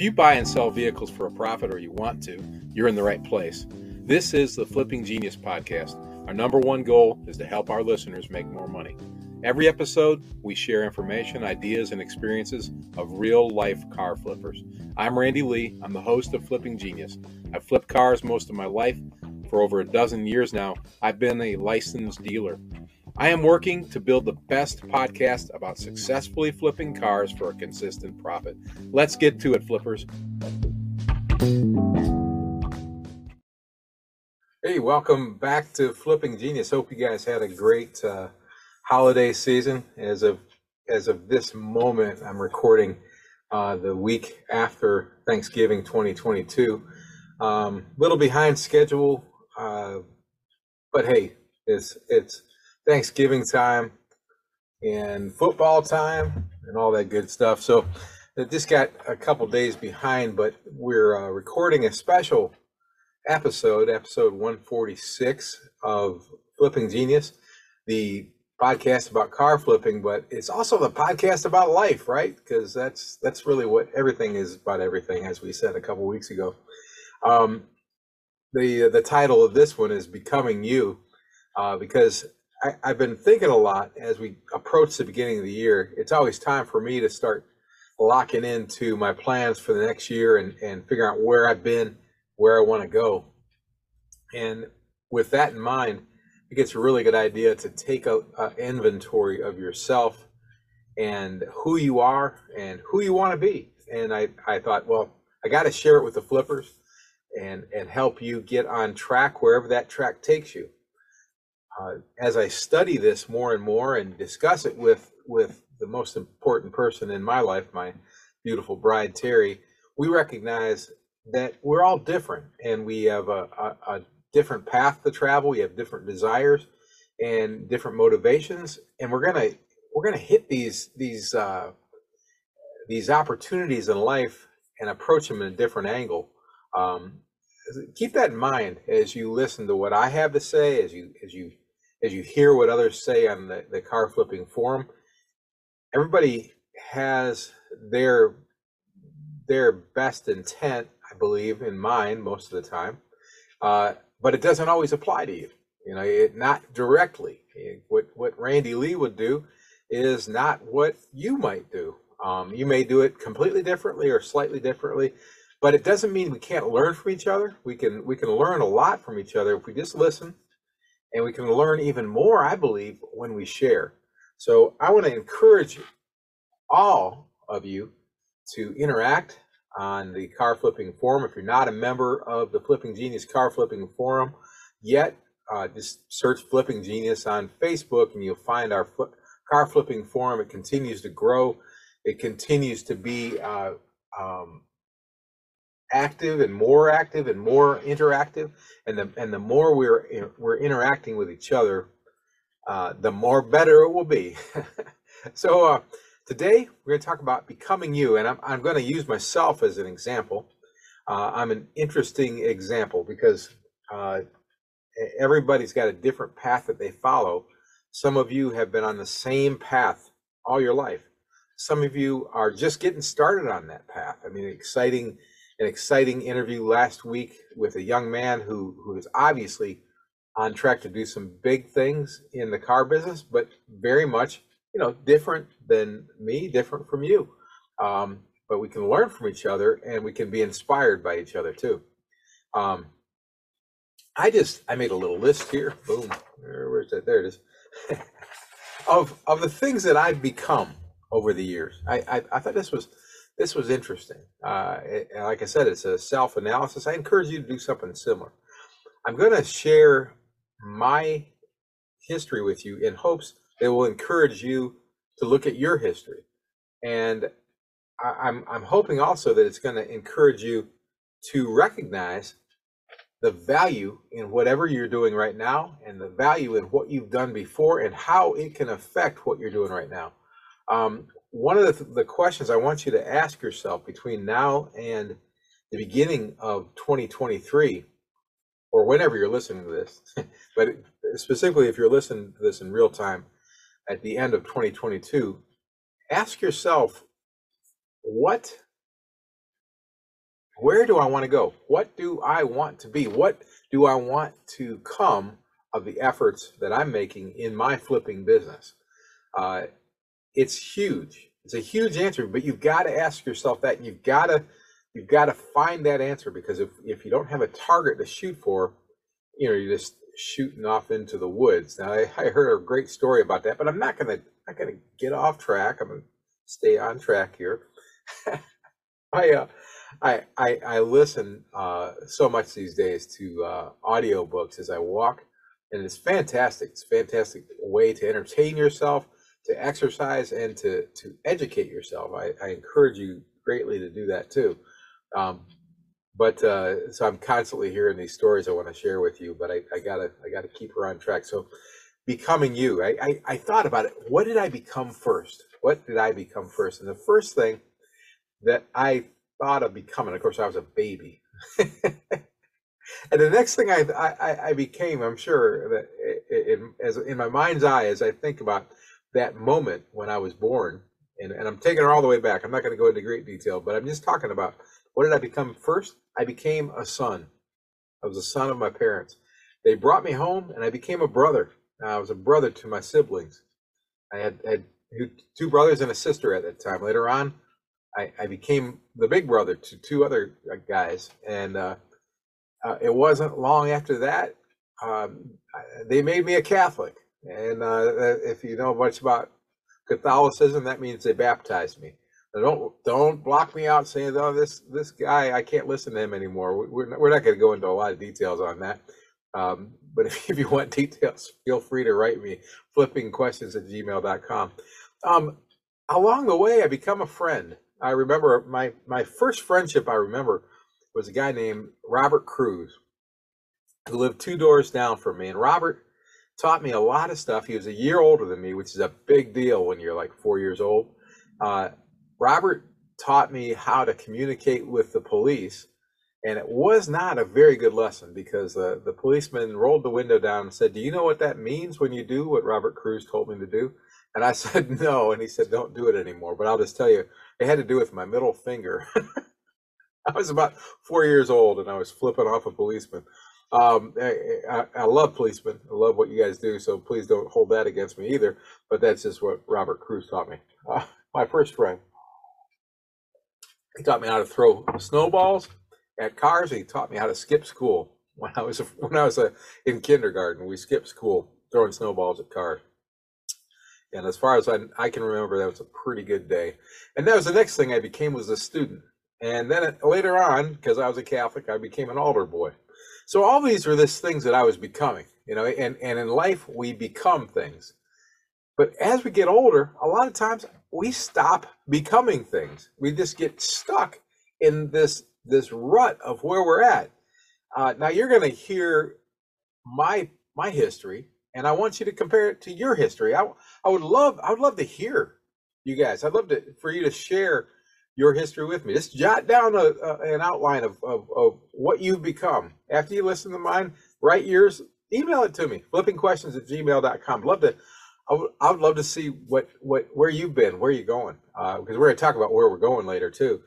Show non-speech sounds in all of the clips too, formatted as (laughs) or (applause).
If you buy and sell vehicles for a profit or you want to, you're in the right place. This is the Flipping Genius podcast. Our number one goal is to help our listeners make more money. Every episode, we share information, ideas, and experiences of real life car flippers. I'm Randy Lee. I'm the host of Flipping Genius. I've flipped cars most of my life. For over a dozen years now, I've been a licensed dealer. I am working to build the best podcast about successfully flipping cars for a consistent profit. Let's get to it, flippers. Hey, welcome back to Flipping Genius. Hope you guys had a great uh, holiday season. As of as of this moment, I'm recording uh, the week after Thanksgiving 2022. A um, little behind schedule, uh, but hey, it's it's Thanksgiving time and football time and all that good stuff. So I just got a couple days behind, but we're uh, recording a special episode, episode 146 of Flipping Genius, the podcast about car flipping, but it's also the podcast about life, right? Because that's that's really what everything is about. Everything, as we said a couple weeks ago. Um, the the title of this one is "Becoming You," uh, because I, I've been thinking a lot as we approach the beginning of the year. It's always time for me to start locking into my plans for the next year and, and figuring out where I've been, where I want to go. And with that in mind, it gets a really good idea to take a, a inventory of yourself and who you are and who you want to be. And I, I thought, well, I got to share it with the flippers and, and help you get on track wherever that track takes you uh, as I study this more and more and discuss it with with the most important person in my life, my beautiful bride Terry, we recognize that we're all different and we have a, a, a different path to travel. We have different desires and different motivations, and we're gonna we're gonna hit these these uh, these opportunities in life and approach them in a different angle. Um, keep that in mind as you listen to what I have to say, as you as you as you hear what others say on the, the car flipping forum, everybody has their their best intent, I believe, in mind most of the time, uh, but it doesn't always apply to you. You know, it not directly. What what Randy Lee would do is not what you might do. Um, you may do it completely differently or slightly differently, but it doesn't mean we can't learn from each other. We can we can learn a lot from each other if we just listen and we can learn even more, I believe, when we share. So I want to encourage all of you to interact on the car flipping forum. If you're not a member of the Flipping Genius car flipping forum yet, uh, just search Flipping Genius on Facebook and you'll find our car flipping forum. It continues to grow. It continues to be uh, um, active and more active and more interactive and the and the more we're we're interacting with each other uh, the more better it will be. (laughs) So uh, today we're going to talk about becoming you and i'm, I'm going to use myself as an example. Uh, i'm an interesting example because uh, everybody's got a different path that they follow. Some of you have been on the same path all your life. Some of you are just getting started on that path. I mean exciting an exciting interview last week with a young man who who is obviously on track to do some big things in the car business, but very much you know different than me, different from you. Um, but we can learn from each other and we can be inspired by each other too. Um, I just I made a little list here. Boom. Where, where's that? There it is. (laughs) of of the things that I've become over the years. I, I I thought this was this was interesting. Uh, it, like I said, it's a self analysis. I encourage you to do something similar. I'm going to share my history with you in hopes it will encourage you to look at your history. And I, I'm, I'm hoping also that it's going to encourage you to recognize the value in whatever you're doing right now and the value in what you've done before and how it can affect what you're doing right now. Um, one of the, the questions I want you to ask yourself between now and the beginning of 2023, or whenever you're listening to this, (laughs) but specifically if you're listening to this in real time at the end of 2022, ask yourself what where do I want to go? What do I want to be? What do I want to come of the efforts that I'm making in my flipping business? Uh, it's huge. It's a huge answer, but you've got to ask yourself that. You've got to you've got to find that answer because if if you don't have a target to shoot for, you know, you're just shooting off into the woods. Now, I, I heard a great story about that, but I'm not gonna not gonna get off track. I'm gonna stay on track here. (laughs) I uh, I, I, I listen uh, so much these days to uh, audiobooks as I walk, and it's fantastic. It's a fantastic way to entertain yourself, to exercise, and to to educate yourself. I, I encourage you greatly to do that too. Um, but uh, so I'm constantly hearing these stories I want to share with you, but I, I gotta I gotta keep her on track. So becoming you, I, I I thought about it. What did I become first? What did I become first? And the first thing that I thought of becoming. Of course, I was a baby. (laughs) and the next thing I, I, I became, I'm sure that in, as in my mind's eye, as I think about that moment when I was born, and, and I'm taking her all the way back. I'm not going to go into great detail, but I'm just talking about what did I become first? I became a son. I was a son of my parents. They brought me home, and I became a brother. I was a brother to my siblings. I had, had two brothers and a sister at that time. Later on, I, I became the big brother to two other uh, guys, and uh, uh, it wasn't long after that um, they made me a Catholic. And uh, if you know much about Catholicism, that means they baptized me. Don't don't block me out saying, "Oh, this this guy, I can't listen to him anymore." We're not, we're not going to go into a lot of details on that. Um, but (laughs) if, if, you want details, feel free to write me flippingquestions at gmail.com. Um, along the way, I become a friend. I remember my my first friendship. I remember was a guy named Robert Cruz, who lived two doors down from me. And Robert taught me a lot of stuff. He was a year older than me, which is a big deal when you're like four years old. Uh, Robert taught me how to communicate with the police, and it was not a very good lesson because uh, the policeman rolled the window down and said, "Do you know what that means when you do what Robert Cruz told me to do?" And I (laughs) said, "No," and he said, "Don't do it anymore." But I'll just tell you, it had to do with my middle finger. (laughs) I was about four years old and I was flipping off a policeman. Um, I, I, love policemen. I love what you guys do. So please don't hold that against me either. But that's just what Robert Cruz taught me. Uh, (laughs) my first friend. He taught me how to throw snowballs at cars. He taught me how to skip school (laughs) when I was when I was a, in kindergarten. We skipped school throwing snowballs at cars. And as far as I, I can remember, that was a pretty good day. And that was the next thing I became was a student. And then later on, because I was a Catholic, I became an altar boy. So all these are this things that I was becoming, you know, and, and in life we become things. But as we get older, a lot of times we stop becoming things. We just get stuck in this this rut of where we're at. Uh, now you're going to hear my my history, and I want you to compare it to your history. I, I would love I would love to hear you guys. I'd love to for you to share your history with me. Just jot down a, a, an outline of, of, of what you've become. After you listen to mine, write yours, email it to me, flippingquestions at gmail.com. Love to I would, would love to see what what where you've been, where you're going, because uh, we're going to talk about where we're going later too.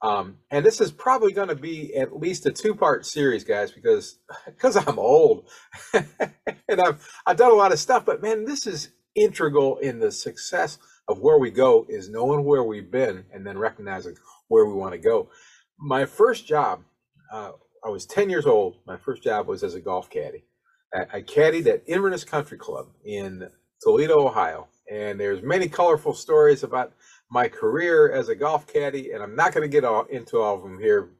Um, and this is probably going to be at least a two part series, guys, because (laughs) because I'm old (laughs) and I've I've done a lot of stuff. But man, this is integral in the success of where we go is knowing where we've been and then recognizing where we want to go. My first job, uh, I was 10 years old. My first job was as a golf caddy. I, I caddied at Inverness Country Club in Toledo, Ohio. And there's many colorful stories about my career as a golf caddy, and I'm not going to get all, into all of them here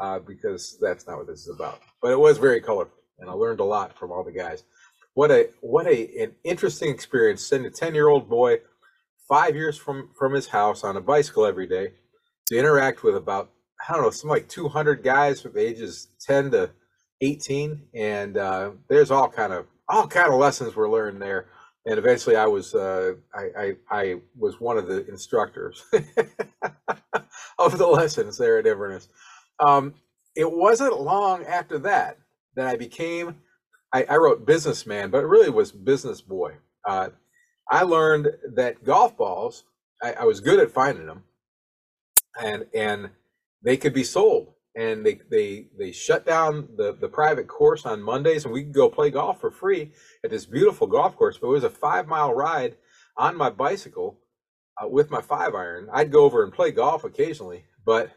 uh, because that's not what this is about. But it was very colorful, and I learned a lot from all the guys what a what a an interesting experience sending a 10 year old boy five years from from his house on a bicycle every day to interact with about i don't know some like 200 guys from ages 10 to 18 and uh, there's all kind of all kind of lessons were learned there. And eventually i was uh, I, I, I was one of the instructors (laughs) of the lessons there at inverness. Um, it wasn't long after that that i became I, I wrote businessman, but it really was business boy. Uh, I learned that golf balls, I, I, was good at finding them, and and they could be sold. and they they they shut down the the private course on Mondays, and we could go play golf for free at this beautiful golf course. But it was a five mile ride on my bicycle uh, with my five iron. I'd go over and play golf occasionally, but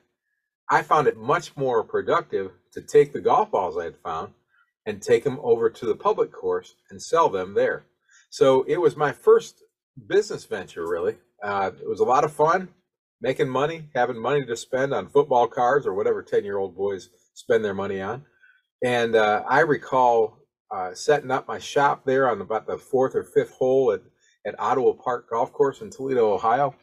I found it much more productive to take the golf balls I had found and take them over to the public course and sell them there. So it was my first business venture, really. Uh, it was a lot of fun, making money, having money to spend on football cards or whatever 10 year old boys spend their money on. And uh, I recall uh, setting up my shop there on about the fourth or fifth hole at, at Ottawa Park Golf Course in Toledo, Ohio.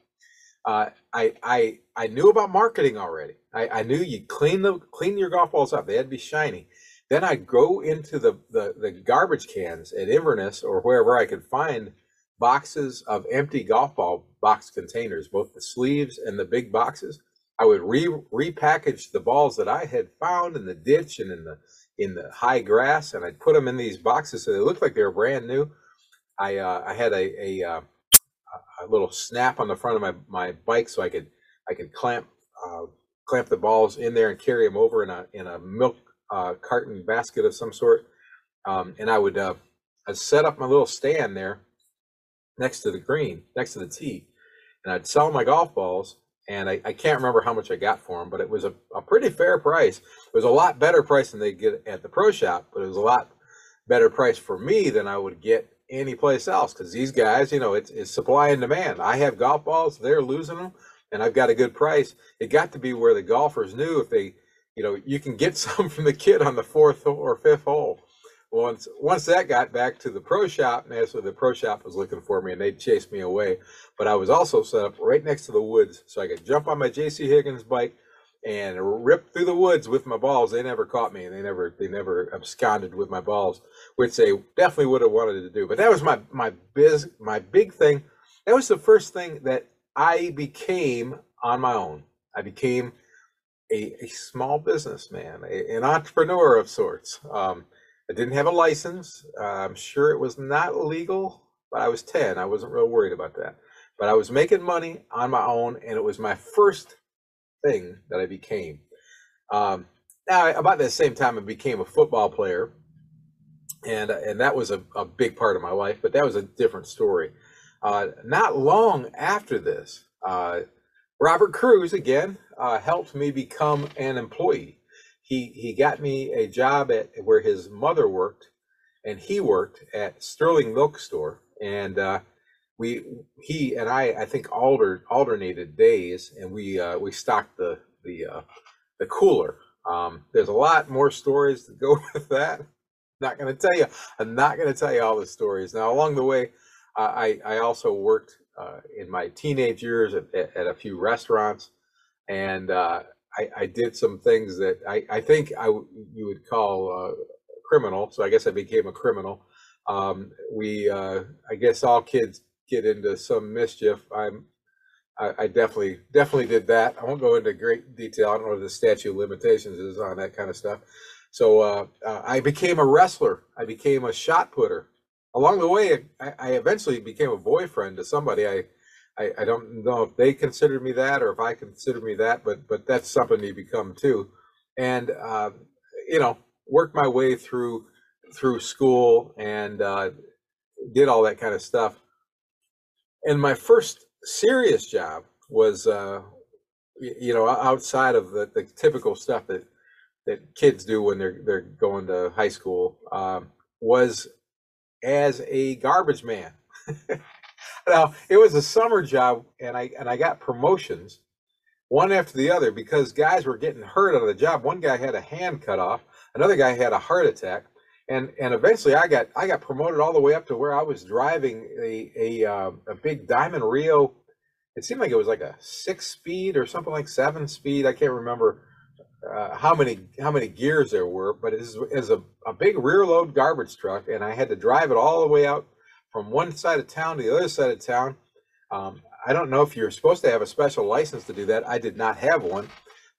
Uh, I, I, I knew about marketing already. I, I knew you clean the clean your golf balls up; they had to be shiny. Then I go into the, the, the garbage cans at Inverness or wherever I could find boxes of empty golf ball box containers, both the sleeves and the big boxes. I would re repackage the balls that I had found in the ditch and in the in the high grass, and I'd put them in these boxes so they looked like they were brand new. I uh, I had a a, uh, a little snap on the front of my, my bike so I could I could clamp uh, clamp the balls in there and carry them over in a in a milk uh, carton basket of some sort. Um, and I would uh, I'd set up my little stand there next to the green, next to the tee, and I'd sell my golf balls. And I, I can't remember how much I got for them, but it was a, a pretty fair price. It was a lot better price than they get at the pro shop, but it was a lot better price for me than I would get any place else because these guys, you know, it's, it's supply and demand. I have golf balls, they're losing them, and I've got a good price. It got to be where the golfers knew if they you know, you can get (laughs) some from the kid on the fourth or fifth hole. Once once that got back to the pro shop, naturally the pro shop was looking for me and they chased me away. But I was also set up right next to the woods, so I could jump on my JC Higgins bike and rip through the woods with my balls. They never caught me. And they never they never absconded with my balls, which they definitely would have wanted to do. But that was my my biz my big thing. That was the first thing that I became on my own. I became a, a small businessman, a, an entrepreneur of sorts. Um, I didn't have a license. Uh, I'm sure it was not legal, but I was 10. I wasn't real worried about that. But I was making money on my own, and it was my first thing that I became. Um, now, about the same time, I became a football player, and and that was a, a big part of my life. But that was a different story. Uh, not long after this, uh, Robert Cruz again uh, helped me become an employee. He he got me a job at where his mother worked, and he worked at Sterling Milk Store, and uh, we he and I I think alter, alternated days, and we uh, we stocked the the uh, the cooler. Um, there's a lot more stories to go (laughs) with that. Not going to tell you. I'm not going to tell you all the stories. Now along the way, I I also worked uh, in my teenage years at, at, a few restaurants, and uh, I, I, did some things that I, I think I you would call uh, criminal. So I guess I became a criminal. Um, we, uh, I guess, all kids get into some mischief. I'm, I, I, definitely, definitely did that. I won't go into great detail. I don't know what the statute of limitations is on that kind of stuff. So uh, uh, I became a wrestler. I became a shot putter. Along the way, I, I eventually became a boyfriend to somebody I I, I don't know if they considered me that or if I considered me that, but but that's something to become too. And uh, you know, worked my way through through school and uh, did all that kind of stuff. And my first serious job was, uh, you know, outside of the, the typical stuff that that kids do when they're they're going to high school, um, was as a garbage man. (laughs) now it was a summer job, and I and I got promotions, one after the other, because guys were getting hurt on the job. One guy had a hand cut off, another guy had a heart attack, and and eventually I got I got promoted all the way up to where I was driving a a uh, a big Diamond Reo. It seemed like it was like a six speed or something like seven speed. I can't remember uh, how many how many gears there were, but it was, a, a big rear load garbage truck, and I had to drive it all the way out from one side of town to the other side of town. Um, I don't know if you're supposed to have a special license to do that. I did not have one,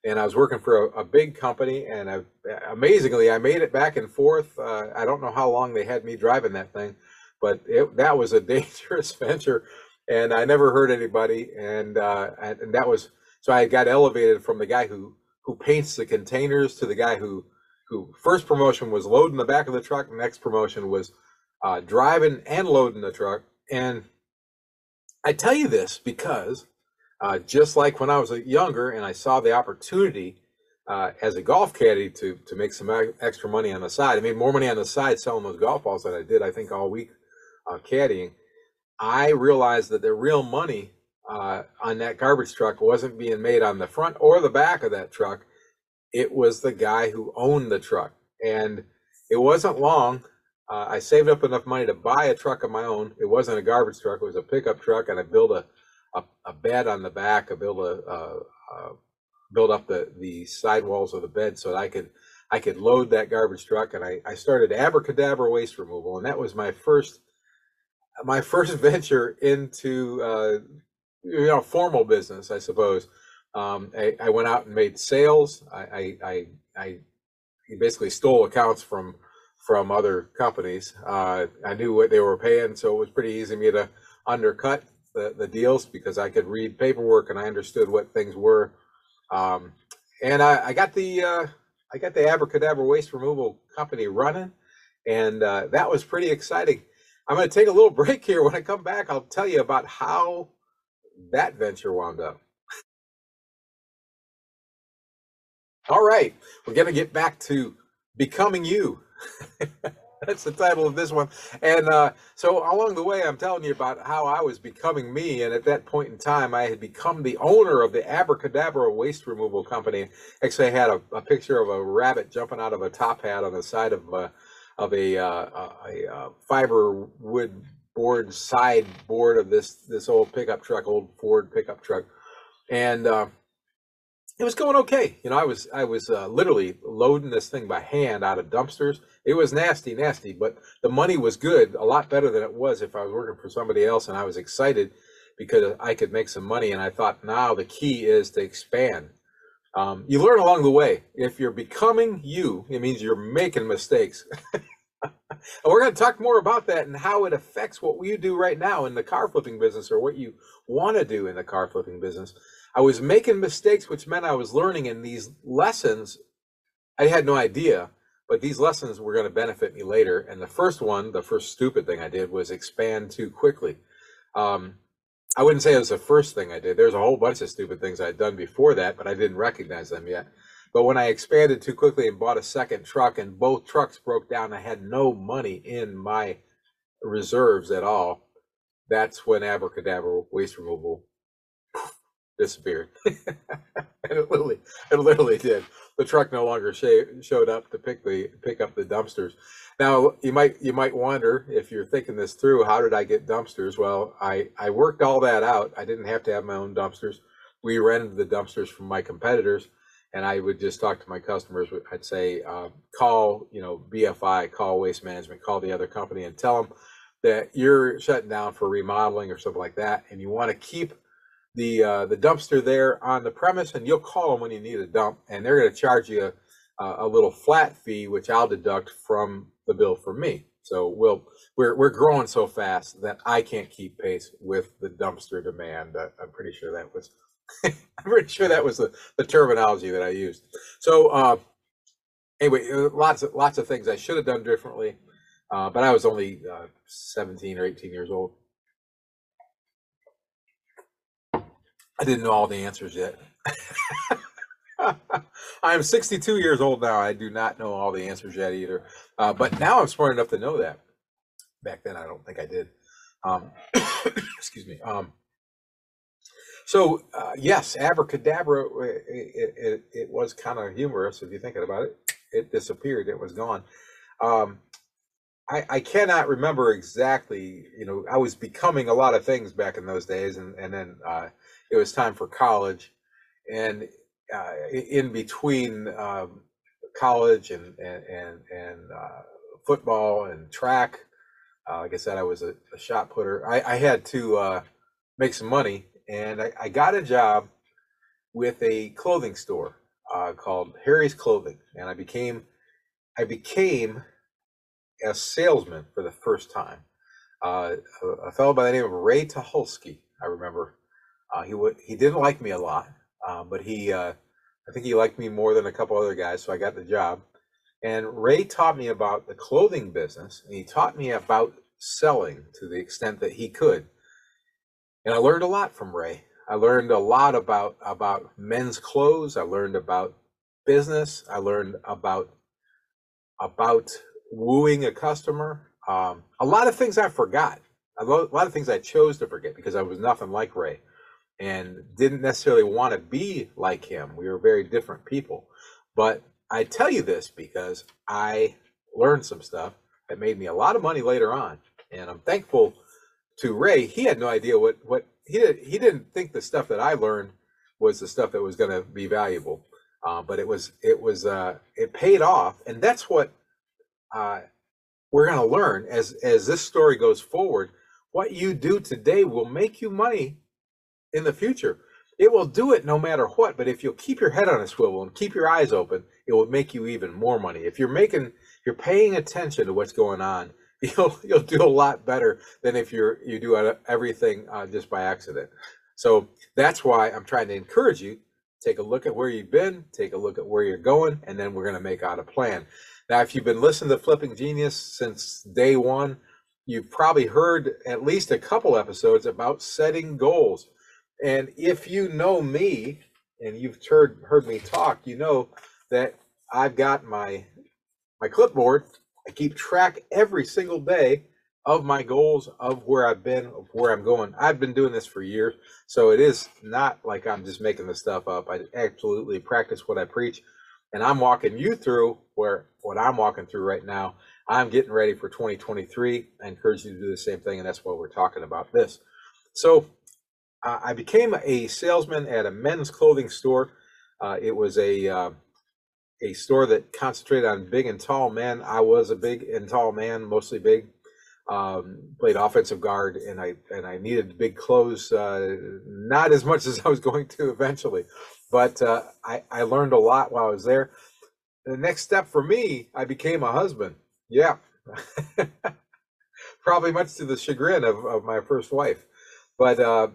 and I was working for a, a big company, and I, amazingly, I made it back and forth. Uh, I don't know how long they had me driving that thing, but it, that was a (laughs) dangerous venture, and I never hurt anybody, and uh, and that was so I got elevated from the guy who who paints the containers to the guy who who first promotion was loading the back of the truck, next promotion was uh, driving and loading the truck. And I tell you this because uh, just like when I was younger and I saw the opportunity uh, as a golf caddy to to make some extra money on the side. I made more money on the side selling those golf balls than I did, I think, all week uh, caddying. I realized that the real money uh, on that garbage truck wasn't being made on the front or the back of that truck. It was the guy who owned the truck, and it wasn't long. Uh, I saved up enough money to buy a truck of my own. It wasn't a garbage truck; it was a pickup truck, and I built a a, a bed on the back. I built a, build up the the sidewalls of the bed so that I could I could load that garbage truck and I, I started abracadabra waste removal and that was my first my (laughs) first venture into uh, you know formal business I suppose um, I, I, went out and made sales I, I, I, basically stole accounts from from other companies uh, I knew what they were paying so it was pretty easy for me to undercut the, the deals because I could read paperwork and I understood what things were um, and I, I got the uh, I got the Abracadabra Waste Removal Company running, and uh, that was pretty exciting. I'm going to take a little (laughs) break here. When I come back, I'll tell you about how that venture wound up. All right, we're going to get back to becoming you. (laughs) That's the title of this one. And uh, so along the way, I'm telling you about how I was becoming me. And at that point in time, I had become the owner of the Abracadabra Waste Removal Company. Actually, I had a, a picture of a rabbit jumping out of a top hat on the side of, uh, of a, uh, a, a, fiber wood board side board of this, this old pickup truck, old Ford pickup truck. And uh, it was going okay. You know, I was I was uh, literally loading this thing by hand out of dumpsters. It was nasty, nasty, but the money was good, a lot better than it was if I was working for somebody else. And I was excited because I could make some money. And I thought now the key is to expand. Um, you learn along the way. If you're becoming you, it means you're making mistakes. (laughs) we're going to talk more about that and how it affects what you do right now in the car flipping business or what you want to do in the car flipping business. I was making mistakes, which meant I was learning, and these lessons, I had no idea, but these lessons were going to benefit me later. And the first one, the first stupid thing I did was expand too quickly. Um, I wouldn't say it was the first thing I did. There's a whole bunch of stupid things I'd done before that, but I didn't recognize them yet. But when I expanded too quickly and bought a second truck, and both trucks broke down, I had no money in my reserves at all. That's when abracadabra waste removal disappeared. and (laughs) it literally, it literally did. The truck no longer sh- showed up to pick the pick up the dumpsters. Now you might you might wonder if you're thinking this through. How did I get dumpsters? Well, I I worked all that out. I didn't have to have my own dumpsters. We rented the dumpsters from my competitors, and I would just talk to my customers. I'd say, uh, call you know BFI, call Waste Management, call the other company, and tell them that you're shutting down for remodeling or something like that, and you want to keep the uh, the dumpster there on the premise, and you'll call them when you need a dump, and they're going to charge you a, a little flat fee, which I'll deduct from the bill for me. So we'll we're we're growing so fast that I can't keep pace with the dumpster demand. Uh, I'm pretty sure that was (laughs) I'm pretty sure that was the, the terminology that I used. So uh, anyway, uh, lots of lots of things I should have done differently, uh, but I was only uh, 17 or 18 years old. I didn't know all the answers yet. (laughs) I am 62 years old now. I do not know all the answers yet either. Uh, but now I'm smart enough to know that. Back then, I don't think I did. Um, (coughs) excuse me. Um, so uh, yes, abracadabra. It, it, it, it was kind of humorous if you're thinking about it. It disappeared. It was gone. Um, I, I cannot remember exactly. You know, I was becoming a lot of things back in those days, and and then uh, it was time for college, and uh, in between um, college and and and, and uh, football and track, uh, like I said, I was a, a shot putter. I, I had to uh, make some money, and I, I, got a job with a clothing store uh, called Harry's Clothing, and I became I became a salesman for the first time. Uh, a, a fellow by the name of Ray Tuholsky, I remember uh, he he didn't like me a lot, uh, but he uh, I think he liked me more than a couple other guys, so I got the job. And Ray taught me about the clothing business, and he taught me about selling to the extent that he could. And I learned a lot from Ray. I learned a lot about about men's clothes. I learned about business. I learned about about wooing a customer. Um, a lot of things I forgot. A lot of things I chose to forget because I was nothing like Ray and didn't necessarily want to be like him. We were very different people. But I tell you this because I learned some stuff that made me a lot of money later on. And I'm thankful to Ray. He had no idea what, what he did. He didn't think the stuff that I learned was the stuff that was going to be valuable. Uh, but it was, it was, uh, it paid off. And that's what uh, we're going to learn as, as this story goes forward. What you do today will make you money in the future. It will do it no matter what. But if you'll keep your head on a swivel and keep your eyes open, it will make you even more money. If you're making, you're paying attention to what's going on, (laughs) you'll you'll do a lot better than if you're you do everything uh, just by accident. So that's why I'm trying to encourage you. Take a look at where you've been, take a look at where you're going, and then we're going to make out a plan. Now, if you've been listening to Flipping Genius since day one, you've probably heard at least a couple episodes about setting goals. And if you know me and you've heard heard me talk, you know that I've got my my clipboard. I keep track every single day of my goals, of where I've been, of where I'm going. I've been doing this for years, so it is not like I'm just making this stuff up. I absolutely practice what I preach, and I'm walking you through where what I'm walking through right now. I'm getting ready for 2023. I encourage you to do the same thing, and that's why we're talking about this. So uh, I became a salesman at a men's clothing store. Uh, it was a uh, a store that concentrated on big and tall men. I was a big and tall man, mostly big. Um, played offensive guard, and I and I needed big clothes, uh, not as much (laughs) as I was going to eventually, but uh, I I learned a lot while I was there. The next step for me, I became a husband. Yeah, (laughs) probably much to the chagrin of, of my first wife, but uh,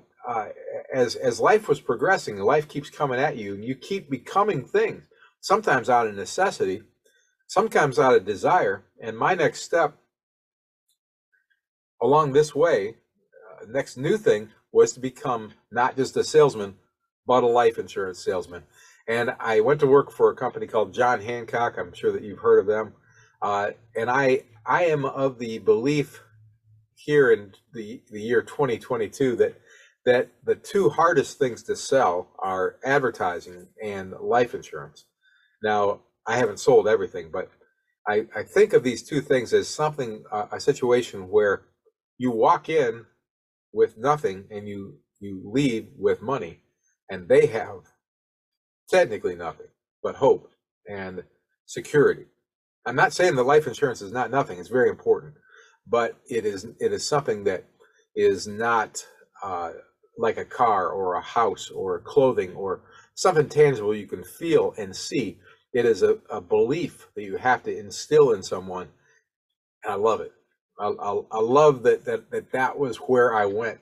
as as life was progressing, life keeps coming at you, and you keep becoming things. Sometimes out of necessity, sometimes out of desire. And my next step along this way, uh, next new thing was to become not just a salesman, but a life insurance salesman. And I went to work for a company called John Hancock. I'm sure that you've heard of them. Uh, and I I am of the belief here in the, the year 2022 that that the two hardest things to sell are advertising and life insurance. Now, I haven't sold everything, but I, I think of these two things as something, uh, a situation where you walk in with nothing and you you leave with money, and they have technically nothing but hope and security. I'm not saying the life insurance is not nothing; it's very important, but it is it is something that is not uh, like a car or a house or clothing or something tangible you can feel and see. It is a, a belief that you have to instill in someone. And I love it. I, I, I love that, that, that that was where I went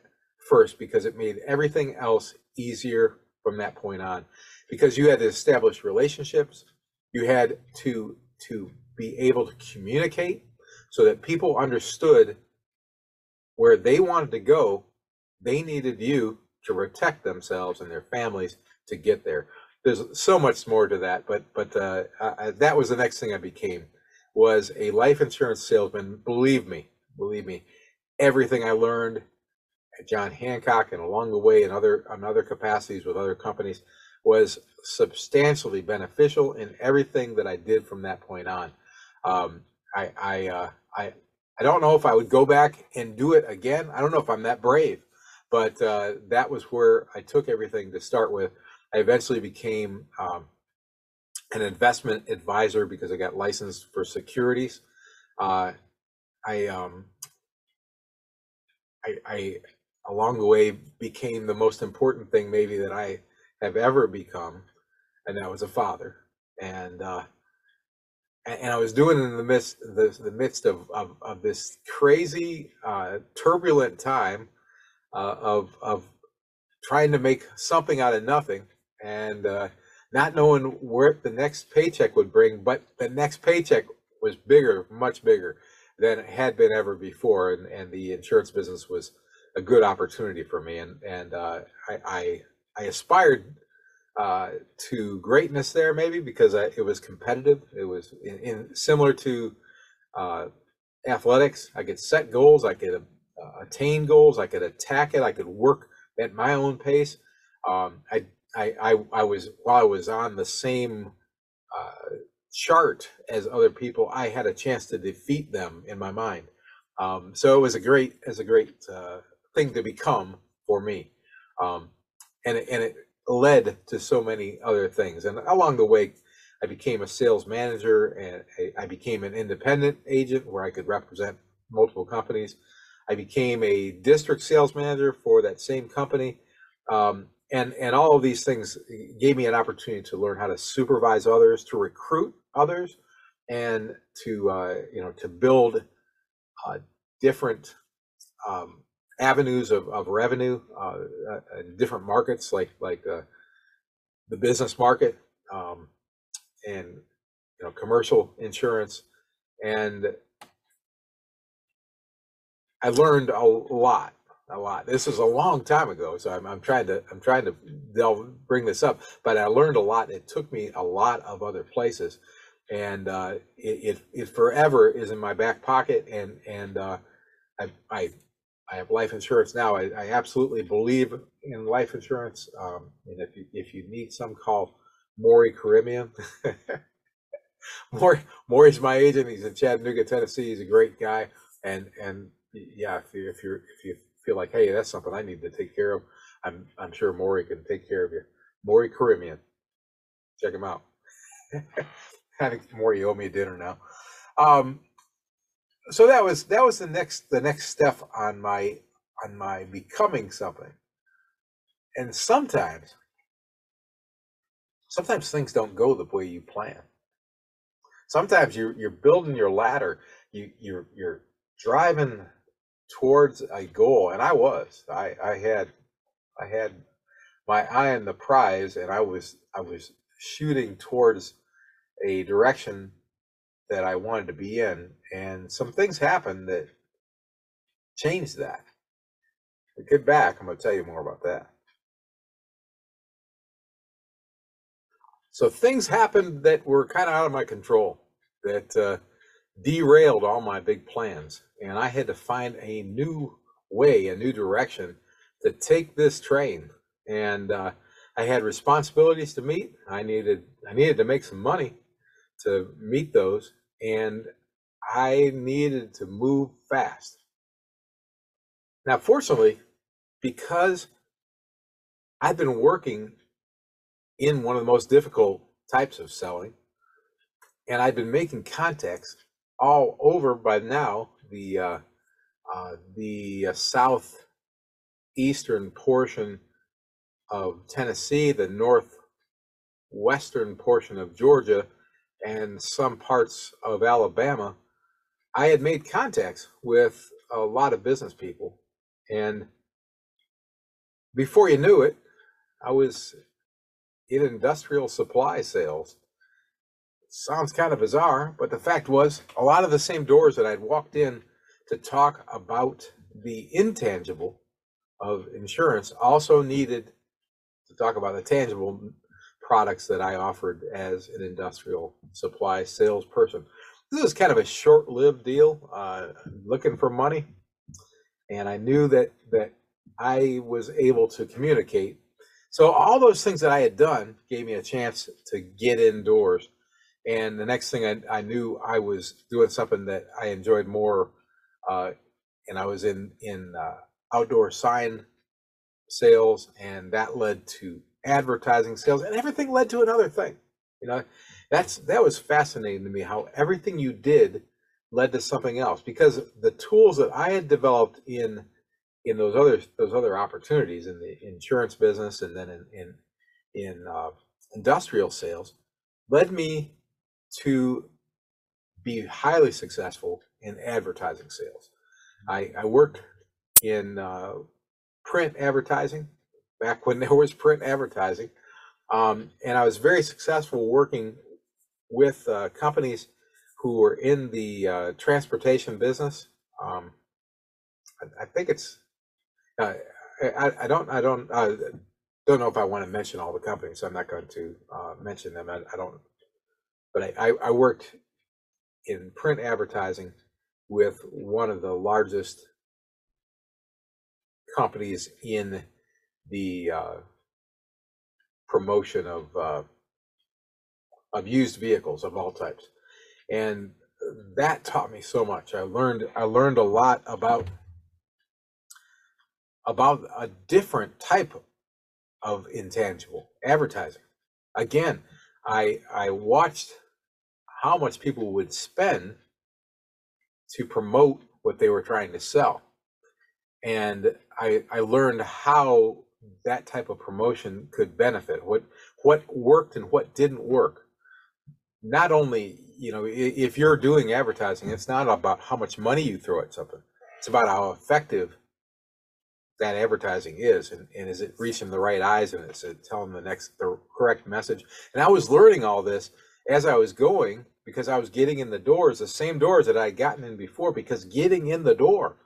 first because it made everything else easier from that point on because you had to establish relationships. You had to, to be able to communicate so that people understood where they wanted to go they needed you to protect themselves and their families to get there. There's so much more to that, but but uh, I, that was the next thing I became was a life insurance salesman. Believe me, believe me, everything I learned at John Hancock and along the way in other on other capacities with other companies was substantially beneficial in everything that I did from that point on. Um, I I, uh, I I don't know if I would go back and do it again. I don't know if I'm that brave but uh, that was where I took everything to start with. I eventually became um, an investment advisor because I got licensed for securities. Uh, I, um, I, I, along the way, became the most important thing maybe that I have ever become, and that was a father. And uh, and I was doing it in the midst the, the midst of, of, of this crazy, uh, turbulent time uh, of of trying to make something out of nothing and uh, not knowing where the next paycheck would bring, but the next paycheck was bigger, much bigger than it had been ever before, and, and the insurance business was a good opportunity for me, and and uh, I, I, I aspired uh, to greatness there maybe because I, it was competitive. It was in, in similar to uh, athletics. I could set goals, I could uh, attain goals, I could attack it, I could work at my own pace. Um, I, I, I, I was while I was on the same uh, chart as other people, I had a chance to defeat them in my mind. Um, so it was a great, as a great uh, thing to become for me, um, and it, and it led to so many other things. And along the way, I became a sales manager, and I became an independent agent where I could represent multiple companies. I became a district sales manager for that same company. Um, and and all of these things gave me an opportunity to learn how to supervise others, to recruit others, and to uh, you know to build uh, different um, avenues of, of revenue, uh, uh different markets like like uh, the business market um, and you know commercial insurance, and I learned a lot a lot. This is a long time ago, so I'm, I'm trying to I'm trying to delve, bring this up. But I learned a lot. It took me a lot of other places, and uh, it, it, it forever is in my back pocket. And and uh, I I I have life insurance now. I, I absolutely believe in life insurance. Um, and if you if you need some, call Maury Carimian. (laughs) Maury Maury's my agent. He's in Chattanooga, Tennessee. He's a great guy. And and yeah, if you if you're if you feel like, hey, that's something I need to take care of, I'm I'm sure Maury can take care of you. Maury Carimian, check him out. (laughs) I think Maury owe me dinner now. Um, so that was that was the next the next step on my on my becoming something. And sometimes sometimes things don't go the way you plan. Sometimes you're you're building your ladder, you you're you're driving towards a goal, and I was. I, I had I had my eye on the prize, and I was I was shooting towards a direction that I wanted to be in, and some things happened that changed that. To get back, I'm going to tell you more about that. So things happened that were kind of out of my control, that uh, derailed all my big plans and I had to find a new way, a new direction to take this train. And uh, I had responsibilities to meet. I needed I needed to make some money to meet those, and I needed to move fast. Now, fortunately, because I've been working in one of the most difficult types of selling, and I've been making contacts all over by now the uh, uh, the uh, southeastern portion of Tennessee, the northwestern portion of Georgia, and some parts of Alabama, I had made contacts with a lot of business people. And before you knew it, I was in industrial supply sales sounds kind of bizarre, but the fact was a lot of the same doors that I'd walked in to talk about the intangible of insurance also needed to talk about the tangible products that I offered as an industrial supply salesperson. This is kind of a short-lived deal, uh, looking for money, and I knew that that I was able to communicate. So all those things that I had done gave me a chance to get indoors and the next thing I, I knew, I was doing something that I enjoyed more, uh, and I was in in uh, outdoor sign sales, and that led to advertising sales, and everything led to another thing. You know, that's that was fascinating to me how everything you did led to something else because the tools that I had developed in in those other those other opportunities in the insurance business and then in in, in uh, industrial sales led me to be highly successful in advertising sales. I, I worked in uh, print advertising back when (laughs) there was print advertising. Um, and I was very successful working with uh, companies who were in the uh, transportation business. Um, I, I think it's uh, I, I don't I don't uh, don't know if I want to mention all the companies, so I'm not going to uh, mention them. I, I don't, but I, I, worked in print advertising with one of the largest companies in the uh, promotion of uh, of used vehicles of all types, and that taught me so much. I learned I learned a lot about about a different type of intangible advertising. Again, I I watched how much people would spend to promote what they were trying to sell. And I I learned how that type of promotion could benefit, what what worked and what didn't work. Not only, you know, if you're doing advertising, it's not about how much money you throw at something. It's about how effective that advertising is and, and is it reaching the right eyes and it's it telling the next the correct message? And i was learning all this as i was going because i was getting in the doors the same doors that i had gotten in before because getting in the door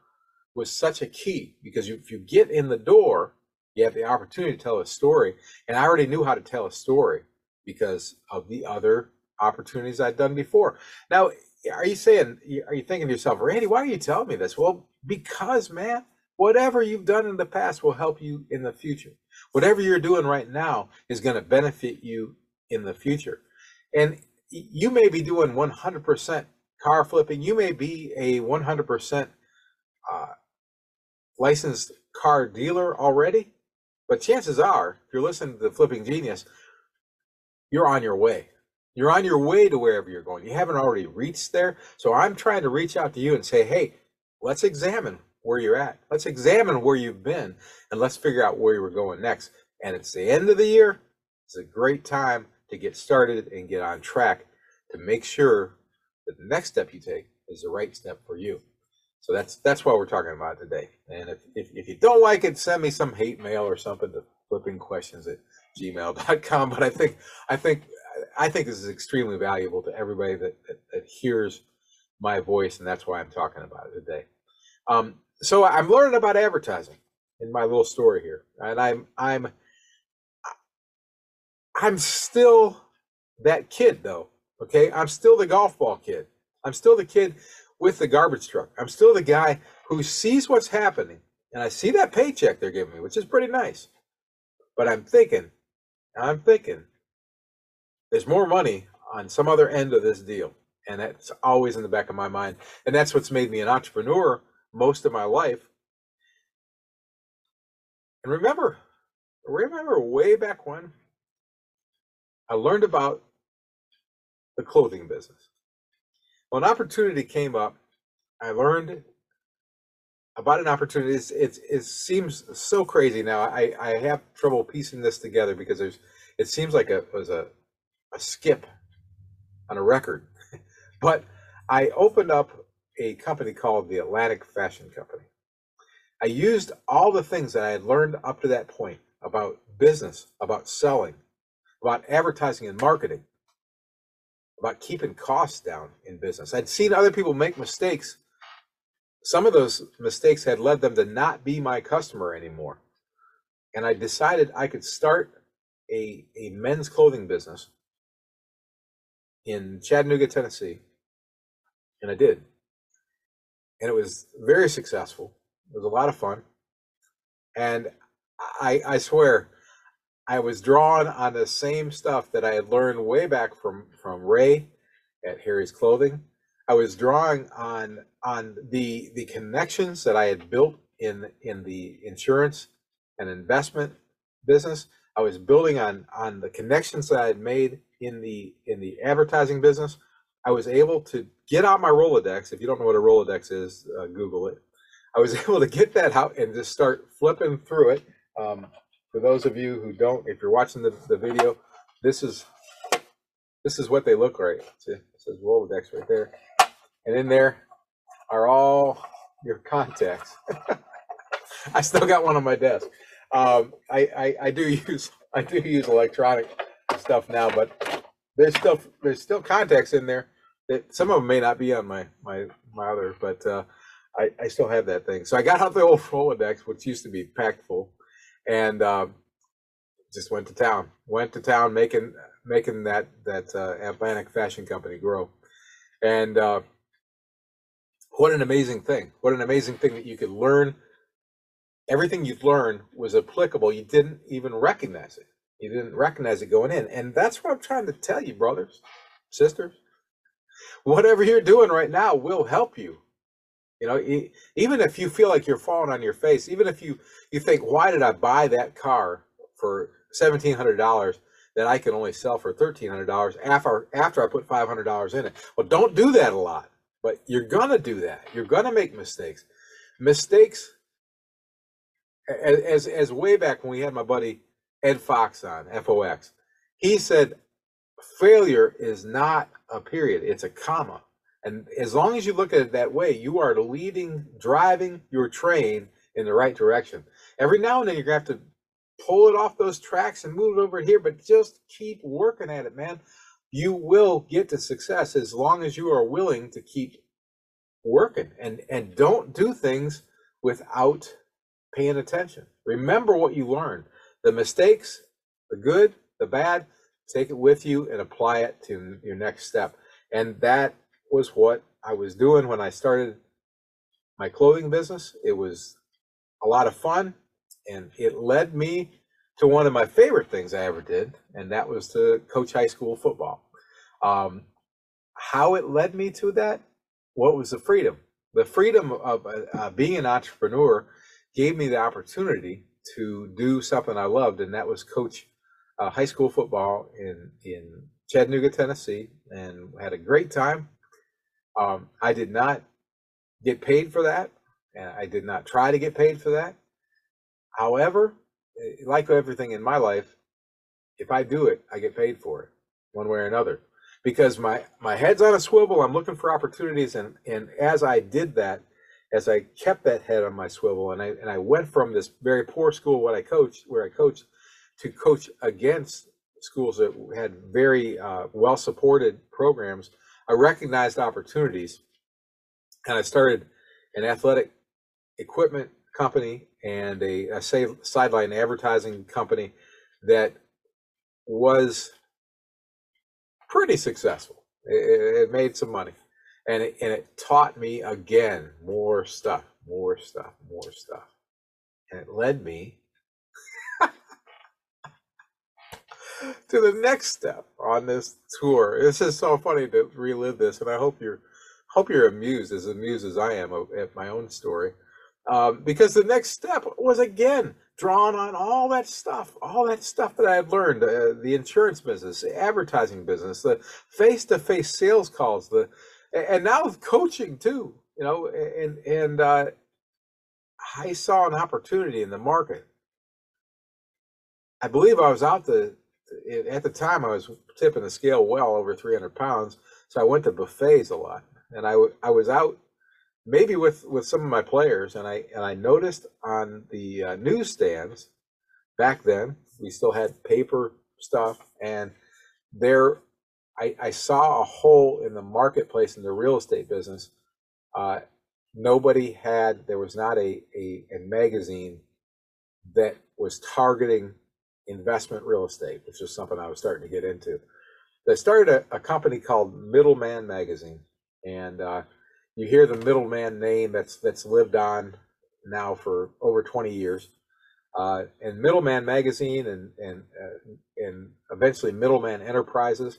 was such a key because if you get in the door you have the opportunity to tell a story. And i already knew how to tell a story because of the other opportunities i'd done before. Now are you saying are you thinking to yourself randy why are you telling me this? Well because man Whatever you've done in the past will help you in the future. Whatever you're doing right now is going to benefit you in the future. And you may be doing 100% car flipping. You may be a 100% uh, licensed car dealer already. But chances are, if you're listening to the Flipping Genius, you're on your way. You're on your way to wherever you're going. You haven't already reached there. So I'm trying to reach out to you and say, hey, let's examine where you're at. Let's examine where you've been and let's figure out where you were going next. And it's the end of the year. It's a great time to get started and get on track to make sure that the next step you take is the right step for you. So that's that's what we're talking about today. And if, if, if you don't like it, send me some hate mail or something to flipping questions at gmail.com. But I think I think I think this is extremely valuable to everybody that, that, that hears my voice, and that's why I'm talking about it today. Um, so I'm learning about advertising in my little story here, and I'm I'm I'm still that kid though. Okay, I'm still the golf ball kid. I'm still the kid with the garbage truck. I'm still the guy who sees what's happening, and I see that paycheck they're giving me, which is pretty nice. But I'm thinking, I'm thinking, there's more money on some other end of this deal, and that's always in the back of my mind. And that's what's made me an entrepreneur most of my life. And remember, remember way back when I learned about the clothing business. When an opportunity came up, I learned about an opportunity. It's, it's, it seems so crazy now. I, I have trouble piecing this together because there's it seems like a, it was a, a skip on a record. (laughs) but I opened up a company called the Atlantic Fashion Company. I used all the things that I had learned up to that point about business, about selling, about advertising and marketing, about keeping costs down in business. I'd seen other people make mistakes. Some of those mistakes had led them to not be my customer anymore. And I decided I could start a, a men's clothing business in Chattanooga, Tennessee. And I did and it was very successful. It was a lot of fun, and I I swear I was drawn on the same stuff that I had learned way back from from Ray at Harry's Clothing. I was drawing on on the the connections that I had built in in the insurance and investment business. I was building on on the connections that I had made in the in the advertising business. I was able to get out my Rolodex. If you don't know what a Rolodex is, uh, Google it. I was (laughs) able to get that out and just start flipping through it. Um, for those of you who don't, if you're watching the, the video, this is this is what they look like. It says Rolodex right there, and in there are all your contacts. (laughs) I still got one on my desk. Um, I, I, I do (laughs) use I do use electronic stuff now, but there's still there's still contacts in there. That some of them may not be on my my my other, but uh, I I still have that thing. So I got out the old Rolodex, which used to be packed full, and uh, just went to town. Went to town making making that that uh, Atlantic Fashion Company grow, and uh, what an amazing thing! What an amazing thing that you could learn. Everything you've learned was applicable. You didn't even recognize it. You didn't recognize it going in, and that's what I'm trying to tell you, brothers, sisters. Whatever you're doing right now will help you. You know, even if you feel like you're falling on your face, even if you you think, why did I buy that car for seventeen hundred dollars that I can only sell for thirteen hundred dollars after after I put five hundred dollars in it? Well, don't do that a lot, but you're gonna do that. You're gonna make mistakes. Mistakes, as as way back when we had my buddy Ed Fox on FOX, he said failure is not a period; it's a comma. And as long as you look at it that way, you are leading, driving your train in the right direction. Every now and then you're gonna have to pull it off those tracks and move it over here, but just keep working at it, man. You will get to success as long as you are willing to keep working and and don't do things without paying attention. Remember what you learned. The mistakes, the good, the bad, take it with you and apply it to your next step. And that was what I was doing when I started my clothing business. It was a lot of fun and it led me to one of my favorite things I ever did, and that was to coach high school football. Um, how it led me to that? What was the freedom? The freedom of uh, uh, being an entrepreneur gave me the opportunity to do something I loved, and that was coach uh, high school football in in Chattanooga, Tennessee, and had a great time. Um, I did not get paid for that, and I did not try to get paid for that. However, eh, like everything in my life, if I do it, I get paid for it one way or another. Because my my head's on a swivel, I'm looking for opportunities, and and as I did that, as I kept that head on my swivel, and I and I went from this very poor school what I coached, where I coached, to coach against schools that had very uh, well supported programs. I recognized opportunities, and I started an athletic equipment company and a, a sideline advertising company that was pretty successful. It, it made some money, and it, and it taught me again more stuff, more stuff, more stuff, and it led me to the next step on this tour. This is so funny to relive this, and I hope you're hope you're amused as amused as I am at my own story um, because the next step was again drawn on all that stuff, all that stuff that I had learned, uh, the insurance business, the advertising business, the face-to-face sales calls, the and now with coaching too, you know, and and uh, I saw an opportunity in the market. I believe I was out the at the time I was tipping the scale well over 300 pounds, so I went to buffets a lot, and I I was out maybe with with some of my players and i and i noticed on the uh, newsstands back then we still had paper stuff and there i i saw a hole in the marketplace in the real estate business uh nobody had there was not a a, a magazine that was targeting investment real estate which is something i was starting to get into. They started a, a company called middleman magazine and uh you hear the middleman name that's that's lived on now for over 20 years. Uh, and middleman magazine and and uh, and eventually middleman enterprises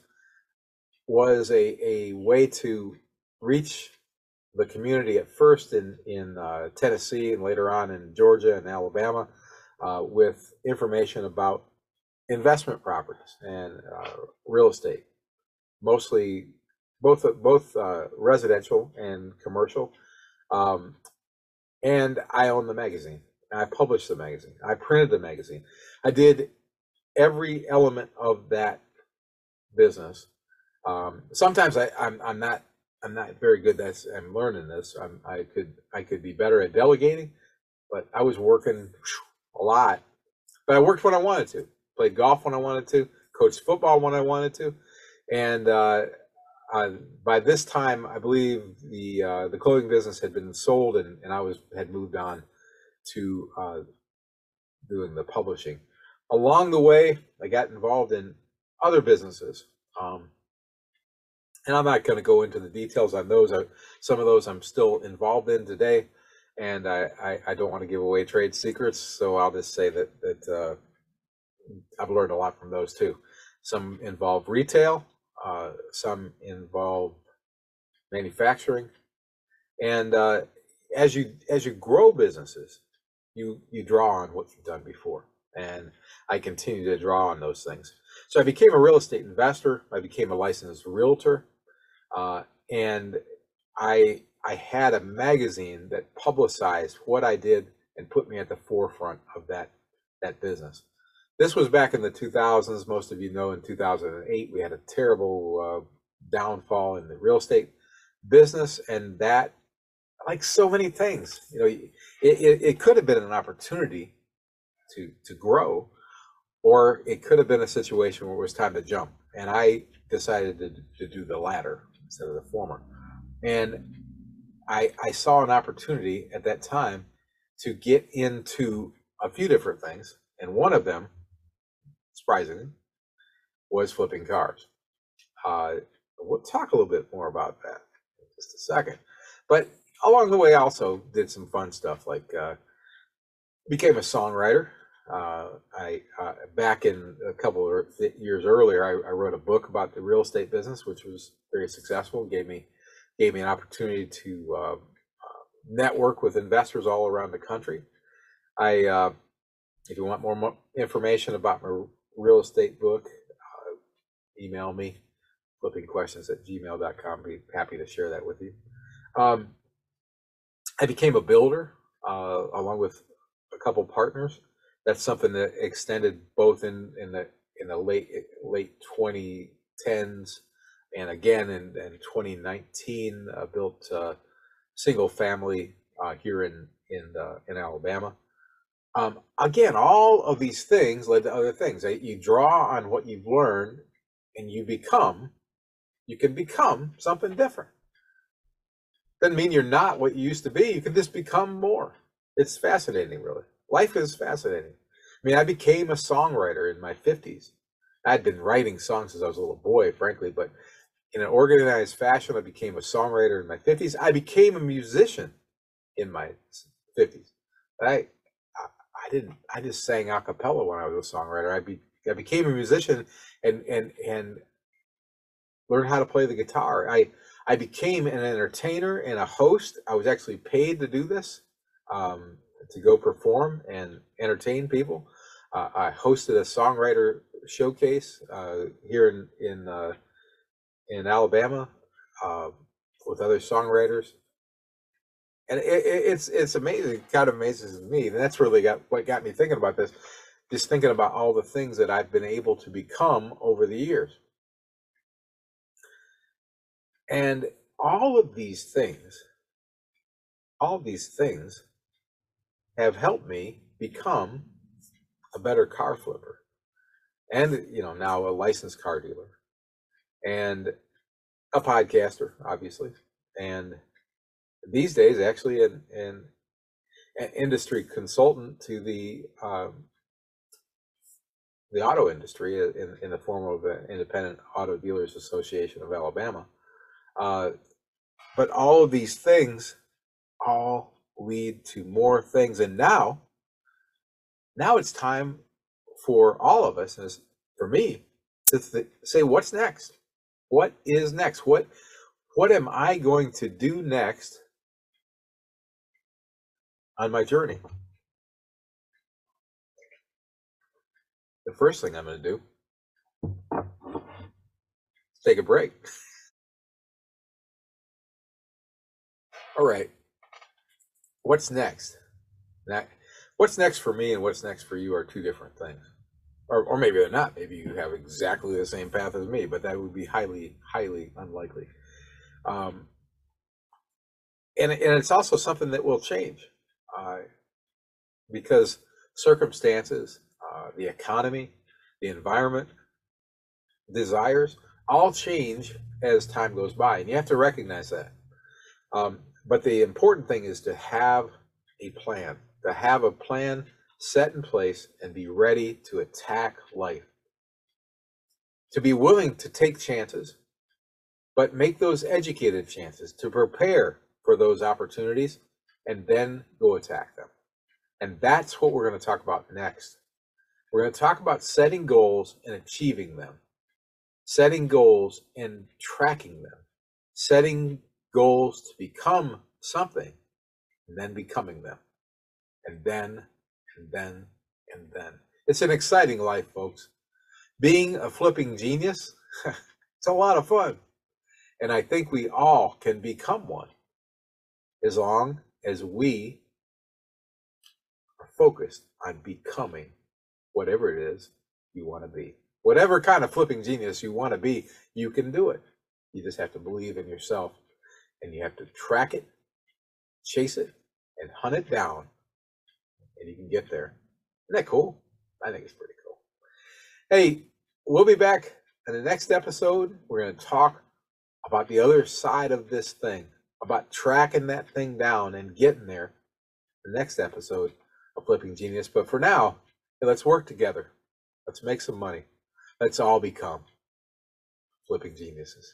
was a, a way to reach the community at first in in uh, tennessee and later on in georgia and alabama uh, with information about investment properties and uh, real estate mostly both both uh, residential and commercial. Um, and I own the magazine. I published the magazine. I printed the magazine. I did every element of that business. Um, sometimes I, I'm I'm not I'm not very good. That's I'm learning this. I'm, I could I could be better at delegating, but I was working a lot. But I worked when I wanted to. played golf when I wanted to, coached football when I wanted to, and uh, uh, by this time, I believe the uh, the clothing business had been sold, and, and I was had moved on to uh, doing the publishing. Along the way, I got involved in other businesses. Um, and I'm not going to go into the details on those. I, some of those I'm still involved in today, and I, I, I, don't want to give away trade secrets. So I'll just say that that uh, I've learned a lot from those too. Some involve retail, uh, some involve manufacturing, and uh, as you as you grow businesses, you you draw on what you've done before, and I continue to draw on those things. So I became a real estate investor. I became a licensed realtor, uh, and I I had a magazine that publicized what I did and put me at the forefront of that that business. This was back in the 2000s. Most of you know in 2008 we had a terrible uh, downfall in the real estate business, and that, like so many things, you know, it, it, it could have been an opportunity to to grow, or it could have been a situation where it was time to jump. And I decided to, to do the latter instead of the former. And I, I saw an opportunity at that time to get into a few different things. And one of them surprisingly, was flipping cars. Uh, we'll talk a little bit more about that in just a second. But along the way, I also did some fun stuff like uh, became a songwriter. Uh, I uh, back in a couple of years earlier, I, I, wrote a book about the real estate business, which was very successful. gave me gave me an opportunity to uh, uh, network with investors all around the country. I, if you want more information about my real estate book, uh, email me, flippingquestions at gmail.com. Be happy to share that with you. Um, I became a builder uh, along with a couple partners. That's something that extended both in, in the in the late late 2010s and again in, in 2019 uh, built uh, single family uh, here in in uh, in Alabama. Um, again, all of these things led to other things. You draw on what you've learned and you become, you can become something different. Doesn't mean you're not what you used to be. You can just become more. It's fascinating, really. Life is fascinating. I mean, I became a songwriter in my 50s. I'd been writing songs since I was a little boy, frankly, but in an organized fashion, I became a songwriter in my 50s. I became a musician in my 50s. I I didn't. I just sang a cappella when I was a songwriter. I be I became a musician and and and learned how to play the guitar. I I became an entertainer and a host. I was actually paid to do this, um, to go perform and entertain people. Uh, I hosted a songwriter showcase uh, here in in uh, in Alabama uh, with other songwriters and it, it, it's it's amazing. It kind of amazes me, and that's really got what got me thinking about this. Just thinking about all the things that I've been able to become over the years, and all of these things, all these things, have helped me become a better car flipper, and you know now a licensed car dealer, and a podcaster, obviously, and these days actually an, an, an industry consultant to the um, the auto industry in, in the form of the Independent Auto Dealers Association of Alabama. Uh, but all of these things all lead to more things. And now, now it's time for all of us, and for me, to th- say, what's next? What is next? What what am I going to do next on my journey. The first thing I'm going to do is take a break. All right. What's next? Now, what's next for me and what's next for you are two different things. Or, or maybe they're not. Maybe you have exactly the same path as me, but that would be highly, highly unlikely. Um, and, and it's also something that will change uh, because circumstances, uh, the economy, the environment, desires, all change as time goes by. And you have to recognize that. Um, but the important thing is to have a plan, to have a plan set in place and be ready to attack life. To be willing to take chances, but make those educated chances to prepare for those opportunities and then go attack them. And that's what we're going to talk about next. We're going to talk about setting goals and achieving them, setting goals and tracking them, setting goals to become something and then becoming them, and then, and then, and then. It's an exciting life, folks. Being a flipping genius, (laughs) it's a lot of fun. And I think we all can become one as long as we are focused on becoming whatever it is you want to be. Whatever kind of flipping genius you want to be, you can do it. You just have to believe in yourself and you have to track it, chase it, and hunt it down, and you can get there. Isn't that cool? I think it's pretty cool. Hey, we'll be back in the next episode. We're going to talk about the other side of this thing, about tracking that thing down and getting there. The next episode of Flipping Genius. But for now, hey, let's work together. Let's make some money. Let's all become flipping geniuses.